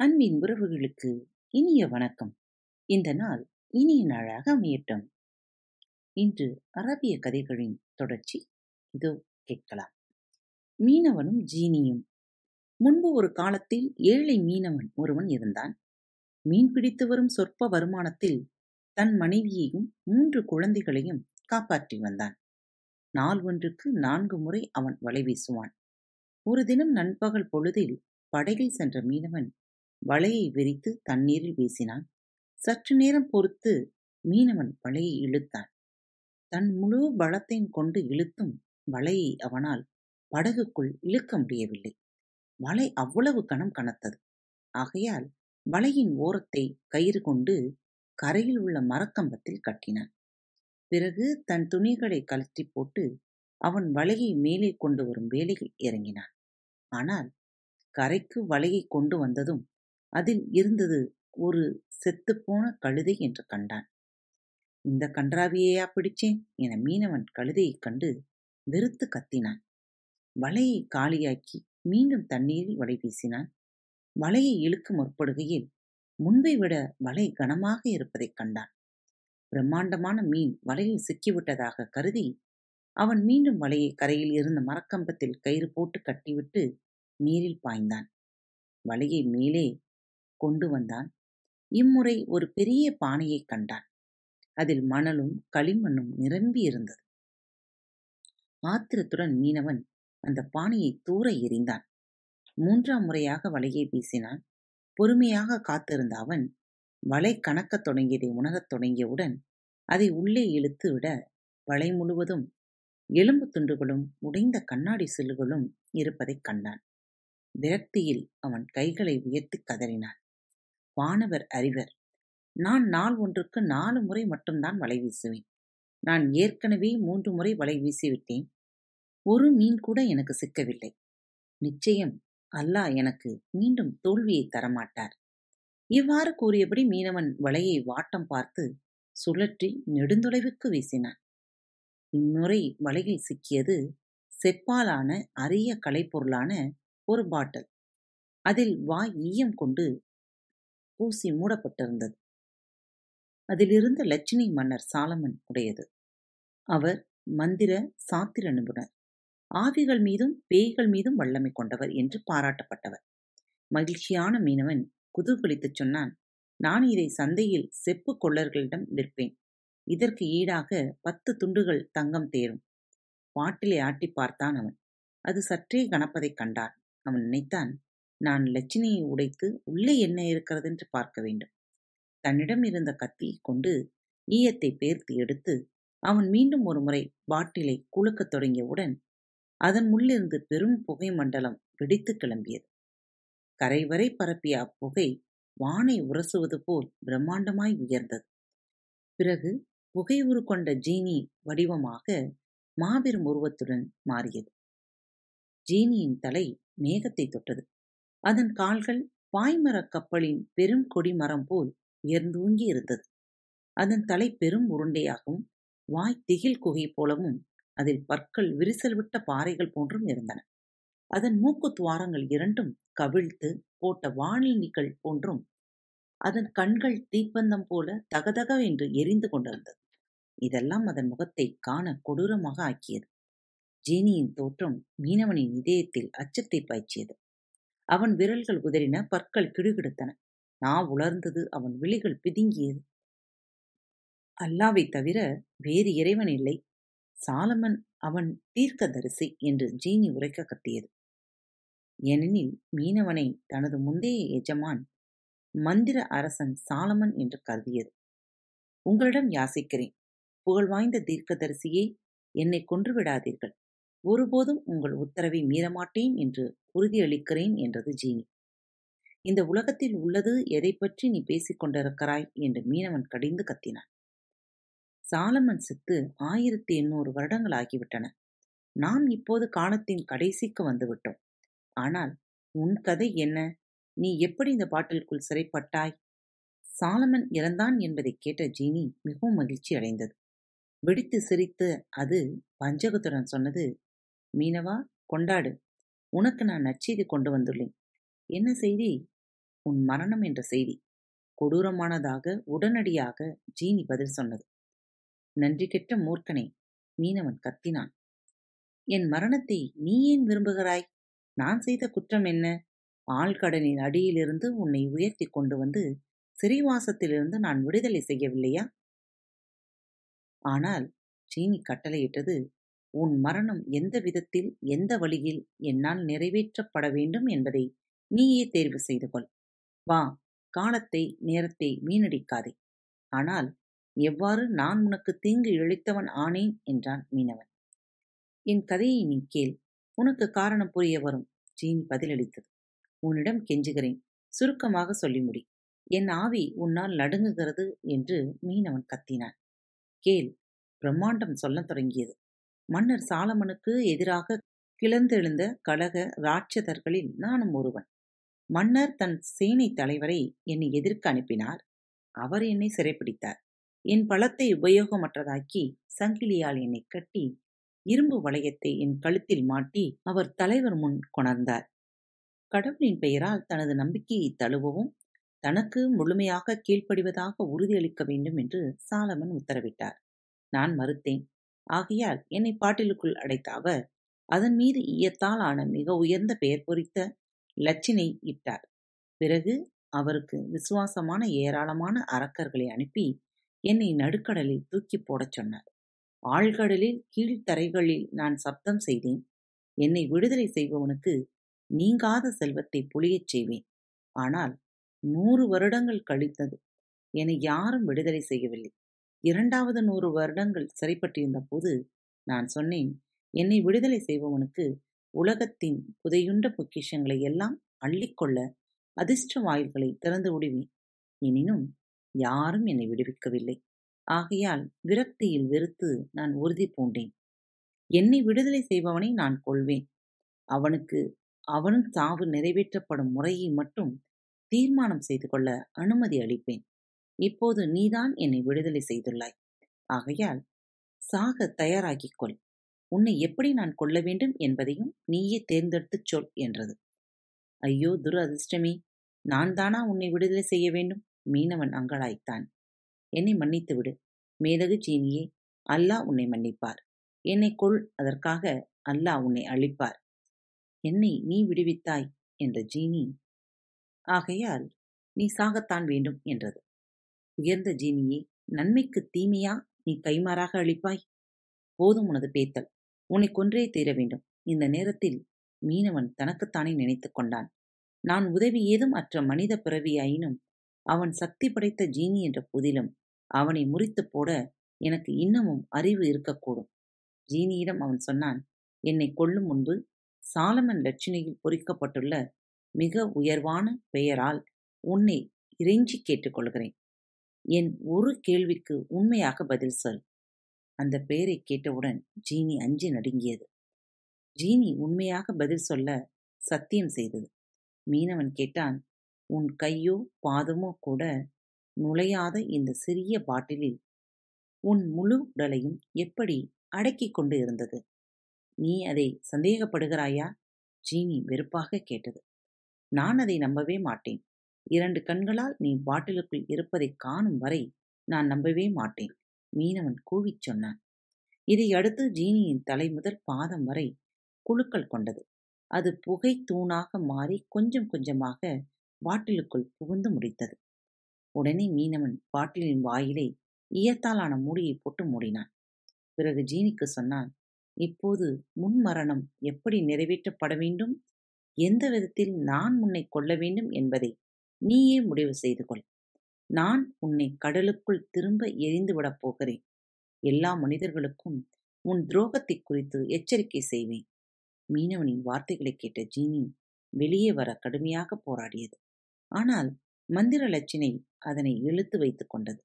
அன்பின் உறவுகளுக்கு இனிய வணக்கம். இந்த நாள் இனிய நாளாக அமையட்டும். இன்று அரபிய கதைகளின் தொடர்ச்சி. இதோ கேட்கலாம். மீனவனும் ஜீனியும். முன்பு ஒரு காலத்தில் ஏழை மீனவன் ஒருவன் இருந்தான். மீன் பிடித்து வரும் சொற்ப வருமானத்தில் தன் மனைவியையும் மூன்று குழந்தைகளையும் காப்பாற்றி வந்தான். நாள் ஒன்றுக்கு நான்கு முறை அவன் வலை வீசுவான் ஒரு தினம் நண்பகல் பொழுதில் படகில் சென்ற மீனவன் வலையை விரித்து தண்ணீரில் வீசினான். சற்று நேரம் பொறுத்து மீனவன் வலையை இழுத்தான். தன் முழு பலத்தையும் கொண்டு இழுத்தும் வலையை அவனால் படகுக்குள் இழுக்க முடியவில்லை. வலை அவ்வளவு கணம் கனத்தது. ஆகையால் வலையின் ஓரத்தை கயிறு கொண்டு கரையில் உள்ள மரக்கம்பத்தில் கட்டினான். பிறகு தன் துணிகளை கலற்றி போட்டு அவன் வலையை மேலே கொண்டு வரும் வேலையில் இறங்கினான். ஆனால் கரைக்கு வலையை கொண்டு வந்ததும் அதில் இருந்தது ஒரு செத்துப்போன கழுதை என்று கண்டான். இந்த கன்றாவியையா பிடிச்சேன்? என மீனவன் கழுதையைக் கண்டு வெறுத்து கத்தினான். வலையை காலியாக்கி மீண்டும் தண்ணீரில் வலை வீசினான். வலையை இழுக்க முற்படுகையில் முன்பை விட வலை கனமாக இருப்பதைக் கண்டான். பிரம்மாண்டமான மீன் வலையில் சிக்கிவிட்டதாக கருதி அவன் மீண்டும் வலையை கரையில் இருந்த மரக்கம்பத்தில் கயிறு போட்டு கட்டிவிட்டு நீரில் பாய்ந்தான். வலையை மேலே கொண்டு வந்தான். இம்முறை ஒரு பெரிய பானையைக் கண்டான். அதில் மணலும் களிமண்ணும் நிரம்பி இருந்தது. ஆத்திரத்துடன் மீனவன் அந்த பானையை தூர எறிந்தான். மூன்றாம் முறையாக வலையை வீசினான். பொறுமையாக காத்திருந்த அவன் வலை கணக்கத் தொடங்கியதை உணரத் தொடங்கியவுடன் அதை உள்ளே இழுத்து விட வலை முழுவதும் எலும்பு துண்டுகளும் உடைந்த கண்ணாடி சில்லுகளும் இருப்பதைக் கண்டான். விரக்தியில் அவன் கைகளை உயர்த்தி கதறினான். வானவர் அறிவர். நான் நாள் ஒன்றுக்கு நாலு முறை மட்டும்தான் வலை வீசுவேன். நான் ஏற்கனவே மூன்று முறை வலை வீசிவிட்டேன். ஒரு மீன் கூட எனக்கு சிக்கவில்லை. நிச்சயம் அல்லாஹ் எனக்கு மீண்டும் தோல்வியை தரமாட்டார். இவ்வாறு கூறியபடி மீனவன் வலையை வாட்டம் பார்த்து சுழற்றி நெடுந்தொலைவுக்கு வீசினான். இம்முறை வலையில் சிக்கியது செப்பாலான அரிய கலைப்பொருளான ஒரு பாட்டில். அதில் வாய் ஈயம் கொண்டு பூசி மூடப்பட்டிருந்தது. அதிலிருந்த லட்சுமி மன்னர் சாலமன் உடையது. அவர் மந்திர சாத்திர நிபுணர் ஆவிகள் மீதும் பேய்கள் மீதும் வல்லமை கொண்டவர் என்று பாராட்டப்பட்டவர். மகிழ்ச்சியான மீனவன் குதூகலித்துச் சொன்னான் நான் இதை சந்தையில் செப்பு கொள்ளர்களிடம் விற்பேன். இதற்கு ஈடாக பத்து துண்டுகள் தங்கம் தேரும். பாட்டிலை ஆட்டி பார்த்தான் அவன். அது சற்றே கனப்பதைக் கண்டான். அவன் நினைத்தான் நான் லட்சுமியை உடைத்து உள்ளே என்ன இருக்கிறதென்று பார்க்க வேண்டும். தன்னிடம் இருந்த கத்தியை கொண்டு ஈயத்தை பேர்த்து எடுத்து அவன் மீண்டும் ஒரு முறை பாட்டிலை குலுக்கத் தொடங்கியவுடன் அதன் உள்ளிருந்து பெரும் புகை மண்டலம் வெடித்து கிளம்பியது. கரை வரை பரப்பிய அப்புகை வானை உரசுவது போல் பிரம்மாண்டமாய் உயர்ந்தது. பிறகு புகை உரு கொண்ட ஜீனி வடிவமாக மாபெரும் உருவத்துடன் மாறியது. ஜீனியின் தலை மேகத்தை தொட்டது. அதன் கால்கள் பாய்மரக் கப்பலின் பெரும் கொடிமரம் போல் உயர்ந்தூங்கி இருந்தது. அதன் தலை பெரும் உருண்டையாகவும் வாய் திகில் குகை போலவும் அதில் பற்கள் விரிசல் விட்ட பாறைகள் போன்றும் இருந்தன. அதன் மூக்கு துவாரங்கள் இரண்டும் கவிழ்த்து போட்ட வானிலிகள் போன்றும் அதன் கண்கள் தீப்பந்தம் போல தகதக என்று எரிந்து கொண்டிருந்தது. இதெல்லாம் அதன் முகத்தை காண கொடூரமாக ஆக்கியது. ஜீனியின் தோற்றம் மீனவனின் இதயத்தில் அச்சத்தை பாய்ச்சியது. அவன் விரல்கள் உதறின பற்கள் கிடுகிடுத்தன. நா உலர்ந்தது அவன் விழிகள் பிதுங்கியது. அல்லாவை தவிர வேறு இறைவன் இல்லை. சாலமன் அவன் தீர்க்கதரிசி என்று ஜீனி உரைக்க கத்தியது. ஏனெனில் மீனவனை தனது முந்தைய எஜமான் மந்திர அரசன் சாலமன் என்று கருதியது. உங்களிடம் யாசிக்கிறேன். புகழ்வாய்ந்த தீர்க்கதரிசியே என்னை கொன்று விடாதீர்கள். ஒருபோதும் உங்கள் உத்தரவை மீறமாட்டேன் என்று உறுதியளிக்கிறேன் என்றது ஜீனி. இந்த உலகத்தில் உள்ளது எதை பற்றி நீ பேசிக் கொண்டிருக்கிறாய் என்று மீனவன் கடிந்து கத்தினான். சாலமன் செத்து ஆயிரத்தி எண்ணூறு வருடங்கள் ஆகிவிட்டன. நாம் இப்போது காலத்தின் கடைசிக்கு வந்துவிட்டோம். ஆனால் உன் கதை என்ன? நீ எப்படி இந்த பாட்டிலுக்குள் சிறைப்பட்டாய்? சாலமன் இறந்தான் என்பதை கேட்ட ஜீனி மிகவும் மகிழ்ச்சி அடைந்தது வெடித்து சிரித்து அது பஞ்சகத்துடன் சொன்னது மீனவா? கொண்டாடு. உனக்கு நான் நற்செய்தி கொண்டு வந்துள்ளேன். என்ன செய்தி? உன் மரணம் என்ற செய்தி. கொடூரமானதாக உடனடியாக ஜீனி பதில் சொன்னது. நன்றி கெட்ட மூர்க்கனே மீனவன் கத்தினான். என் மரணத்தை நீ ஏன் விரும்புகிறாய்? நான் செய்த குற்றம் என்ன? ஆழ்கடலின் அடியிலிருந்து உன்னை உயர்த்தி கொண்டு வந்து சிறைவாசத்திலிருந்து நான் விடுதலை செய்யவில்லையா? ஆனால் சீனி கட்டளையிட்டது உன் மரணம் எந்த விதத்தில் எந்த வழியில் என்னால் நிறைவேற்றப்பட வேண்டும் என்பதை நீயே தேர்வு செய்து கொள். வா காலத்தை நேரத்தை வீணடிக்காதே. ஆனால் எவ்வாறு நான் உனக்கு தீங்கு இழைத்தவன் ஆனேன் என்றான் மீனவன். என் கதையை நீ கேள். உனக்கு காரணம் புரிய வரும். ஜீனி பதிலளித்தது. உன்னிடம் கெஞ்சுகிறேன். சுருக்கமாக சொல்லி முடி. என் ஆவி உன்னால் நடுங்குகிறது என்று மீனவன் கத்தினான். கேள். பிரம்மாண்டம் சொல்லத் தொடங்கியது. மன்னர் சாலமனுக்கு எதிராக கிளர்ந்தெழுந்த கழக ராட்சதர்களில் நானும் ஒருவன். மன்னர் தன் சேனை தலைவரை என்னை எதிர்க்க அனுப்பினார். அவர் என்னை சிறைப்பிடித்தார். என் பலத்தை உபயோகமற்றதாக்கி சங்கிலியால் என்னை கட்டி இரும்பு வளையத்தை என் கழுத்தில் மாட்டி அவர் தலைவர் முன் கொணர்ந்தார். கடவுளின் பெயரால் தனது நம்பிக்கையை தழுவவும் தனக்கு முழுமையாக கீழ்ப்படிவதாக உறுதியளிக்க வேண்டும் என்று சாலமன் உத்தரவிட்டார். நான் மறுத்தேன். ஆகையால் என்னை பாட்டிலுக்குள் அடைத்த அவர் அதன் மீது ஈயத்தால் ஆன மிக உயர்ந்த பெயர் பொறித்த லட்சினை இட்டார். பிறகு அவருக்கு விசுவாசமான ஏராளமான அரக்கர்களை அனுப்பி என்னை நடுக்கடலில் தூக்கி போடச் சொன்னார். ஆழ்கடலில் கீழ்த்தரைகளில் நான் சப்தம் செய்தேன். என்னை விடுதலை செய்பவனுக்கு நீங்காத செல்வத்தை பொழியச் செய்வேன். ஆனால் நூறு வருடங்கள் கழித்தது. என்னை யாரும் விடுதலை செய்யவில்லை. இரண்டாவது நூறு வருடங்கள் சிறைப்பட்டிருந்த போது நான் சொன்னேன் என்னை விடுதலை செய்பவனுக்கு உலகத்தின் புதையுண்ட பொக்கிஷங்களை எல்லாம் அள்ளிக்கொள்ள அதிர்ஷ்ட வாயில்களை திறந்து விடுவேன். எனினும் யாரும் என்னை விடுவிக்கவில்லை. ஆகையால் விரக்தியில் வெறுத்து நான் உறுதி பூண்டேன். என்னை விடுதலை செய்பவனை நான் கொள்வேன் அவனுக்கு அவனும் சாவு நிறைவேற்றப்படும் முறையை மட்டும் தீர்மானம் செய்து கொள்ள அனுமதி அளிப்பேன். இப்போது நீதான் என்னை விடுதலை செய்துள்ளாய். ஆகையால் சாக தயாராகிக் கொள் உன்னை எப்படி நான் கொள்ள வேண்டும் என்பதையும் நீயே தேர்ந்தெடுத்துச் சொல் என்றது. ஐயோ துரு அதிர்ஷ்டமே! நான் தானா உன்னை விடுதலை செய்ய வேண்டும்? மீனவன் அங்கலாய்த்தான். என்னை மன்னித்து விடு. மேதகு சீனியே அல்லாஹ் உன்னை மன்னிப்பார். என்னை கொள் அதற்காக அல்லாஹ் உன்னை அழிப்பார். என்னை நீ விடுவித்தாய் என்ற ஜீனி. ஆகையால் நீ சாகத்தான் வேண்டும் என்றது. உயர்ந்த ஜீனியே நன்மைக்கு தீமையா நீ கைமாறாக அளிப்பாய் போதும் உனது பேத்தல். உன்னை கொன்றே தீர வேண்டும். இந்த நேரத்தில் மீனவன் தனக்குத்தானே நினைத்துக் கொண்டான். நான் உதவி ஏதும் அற்ற மனித பிறவியாயினும் அவன் சக்தி படைத்த ஜீனி என்ற புதிலும் அவனை முறித்து போட எனக்கு இன்னமும் அறிவு இருக்கக்கூடும். ஜீனியிடம் அவன் சொன்னான் என்னை கொல்லும் முன்பு சாலமன் லட்சணையில் பொறிக்கப்பட்டுள்ள மிக உயர்வான பெயரால் உன்னை இறைஞ்சி கேட்டுக்கொள்கிறேன் என் ஒரு கேள்விக்கு உண்மையாக பதில் சொல். அந்த பெயரை கேட்டவுடன் ஜீனி அஞ்சு நடுங்கியது. ஜீனி உண்மையாக பதில் சொல்ல சத்தியம் செய்தது. மீனவன் கேட்டான் உன் கையோ பாதமோ கூட நுழையாத இந்த சிறிய பாட்டிலில் உன் முழு உடலையும் எப்படி அடக்கிக் கொண்டு இருந்தது? நீ அதை சந்தேகப்படுகிறாயா? ஜீனி வெறுப்பாக கேட்டது. நான் அதை நம்பவே மாட்டேன். இரண்டு கண்களால் நீ பாட்டிலுக்குள் இருப்பதை காணும் வரை நான் நம்பவே மாட்டேன் மீனவன் கூவிச் சொன்னான். இதை அடுத்து ஜீனியின் தலை முதல் பாதம் வரை குழுக்கள் கொண்டது. அது புகை தூணாக மாறி கொஞ்சம் கொஞ்சமாக பாட்டிலுக்குள் புகுந்து முடித்தது. உடனே மீனவன் பாட்டிலின் வாயிலை ஈயத்தாலான மூடியை போட்டு மூடினான். பிறகு ஜீனிக்கு சொன்னான் இப்போது முன்மரணம் எப்படி நிறைவேற்றப்பட வேண்டும்? எந்த விதத்தில் நான் முன்னை கொள்ள வேண்டும் என்பதை நீயே முடிவு செய்து கொள் நான் உன்னை கடலுக்குள் திரும்ப எரிந்து விடப் போகிறேன். எல்லா மனிதர்களுக்கும் உன் துரோகத்தை குறித்து எச்சரிக்கை செய்வேன். மீனவனின் வார்த்தைகளை கேட்ட ஜீனி வெளியே வர கடுமையாக போராடியது. ஆனால் மந்திர லட்சினை அதனை இழுத்து வைத்துக் கொண்டது.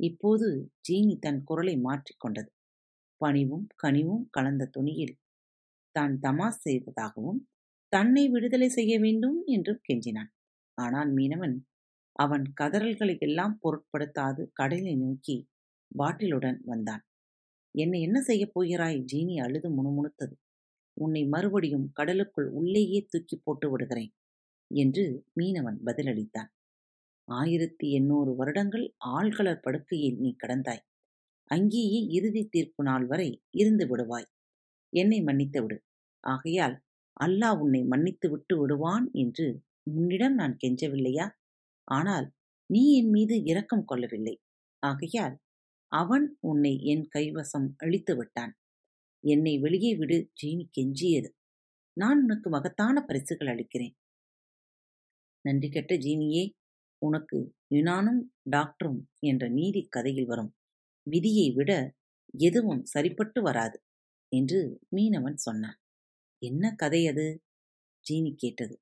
இப்போது ஜீனி தன் குரலை மாற்றிக்கொண்டது பணிவும் கனிவும் கலந்த துணியில் தான் தமாஸ் செய்ததாகவும் தன்னை விடுதலை செய்ய வேண்டும் என்றும் கெஞ்சினான். ஆனால் மீனவன் அவன் கதறல்களை எல்லாம் பொருட்படுத்தாது கடலை நோக்கி பாட்டிலுடன் வந்தான். என்னை என்ன செய்யப் போகிறாய்? ஜீனி அழுது முணுமுணுத்தது. உன்னை மறுபடியும் கடலுக்குள் உள்ளேயே தூக்கி போட்டு விடுகிறேன் என்று மீனவன் பதிலளித்தான். ஆயிரத்தி எண்ணூறு வருடங்கள் ஆழ்கலர் படுக்கையில் நீ கடந்தாய். அங்கேயே இறுதி தீர்ப்பு நாள் வரை இருந்து விடுவாய். என்னை மன்னித்து விடு ஆகையால் அல்லாஹ் உன்னை மன்னித்து விட்டு விடுவான் என்று உன்னிடம் நான் கெஞ்சவில்லையா? ஆனால் நீ என் மீது இரக்கம் கொள்ளவில்லை. ஆகையால் அவன் உன்னை என் கைவசம் அழித்து விட்டான். என்னை வெளியே விடு ஜீனி கெஞ்சியது. நான் உனக்கு மகத்தான பரிசுகள் அளிக்கிறேன். நன்றி கெட்ட ஜீனியே உனக்கு யுனானும் டாக்டரும் என்ற நீதி கதையில் வரும். விதியை விட எதுவும் சரிப்பட்டு வராது என்று மீனவன் சொன்னான். என்ன கதை அது? ஜீனி கேட்டது.